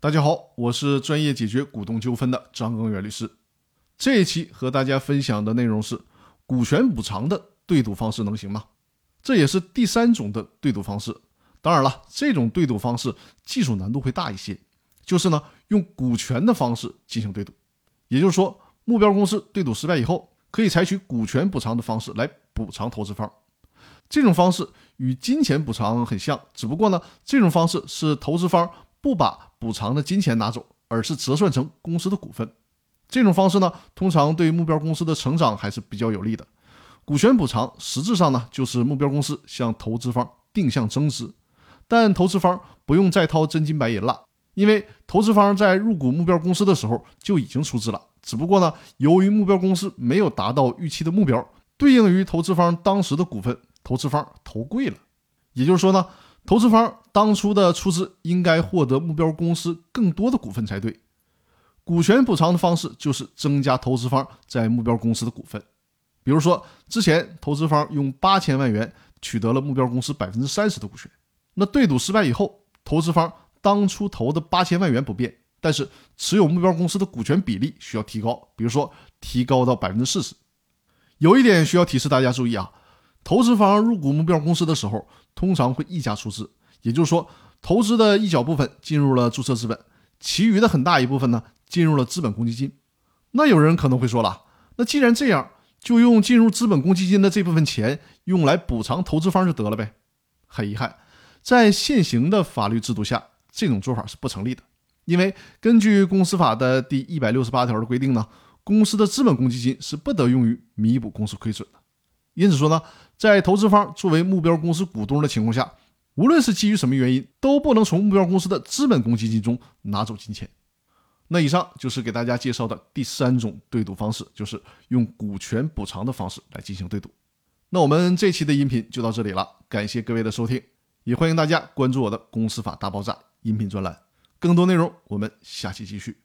大家好，我是专业解决股东纠纷的张根源律师。这一期和大家分享的内容是股权补偿的对赌方式能行吗？这也是第三种的对赌方式。当然了，这种对赌方式技术难度会大一些，就是呢用股权的方式进行对赌。也就是说，目标公司对赌失败以后，可以采取股权补偿的方式来补偿投资方。这种方式与金钱补偿很像，只不过呢，这种方式是投资方不把补偿的金钱拿走，而是折算成公司的股份。这种方式呢，通常对目标公司的成长还是比较有利的。股权补偿实质上呢，就是目标公司向投资方定向增资，但投资方不用再掏真金白银了，因为投资方在入股目标公司的时候就已经出资了。只不过呢，由于目标公司没有达到预期的目标，对应于投资方当时的股份，投资方投贵了。也就是说呢，投资方当初的出资应该获得目标公司更多的股份才对。股权补偿的方式就是增加投资方在目标公司的股份，比如说之前投资方用八千万元取得了目标公司百分之三十的股权，那对赌失败以后，投资方当初投的八千万元不变，但是持有目标公司的股权比例需要提高，比如说提高到百分之四十。有一点需要提示大家注意啊，投资方入股目标公司的时候，通常会溢价出资，也就是说，投资的一小部分进入了注册资本，其余的很大一部分呢。进入了资本公积金，那有人可能会说了，那既然这样，就用进入资本公积金的这部分钱用来补偿投资方就得了呗。很遗憾，在现行的法律制度下，这种做法是不成立的，因为根据公司法的第一百六十八条的规定呢，公司的资本公积金是不得用于弥补公司亏损的。因此说呢，在投资方作为目标公司股东的情况下，无论是基于什么原因，都不能从目标公司的资本公积金中拿走金钱。那以上就是给大家介绍的第三种对赌方式，就是用股权补偿的方式来进行对赌。那我们这期的音频就到这里了，感谢各位的收听，也欢迎大家关注我的《公司法大爆炸》音频专栏，更多内容我们下期继续。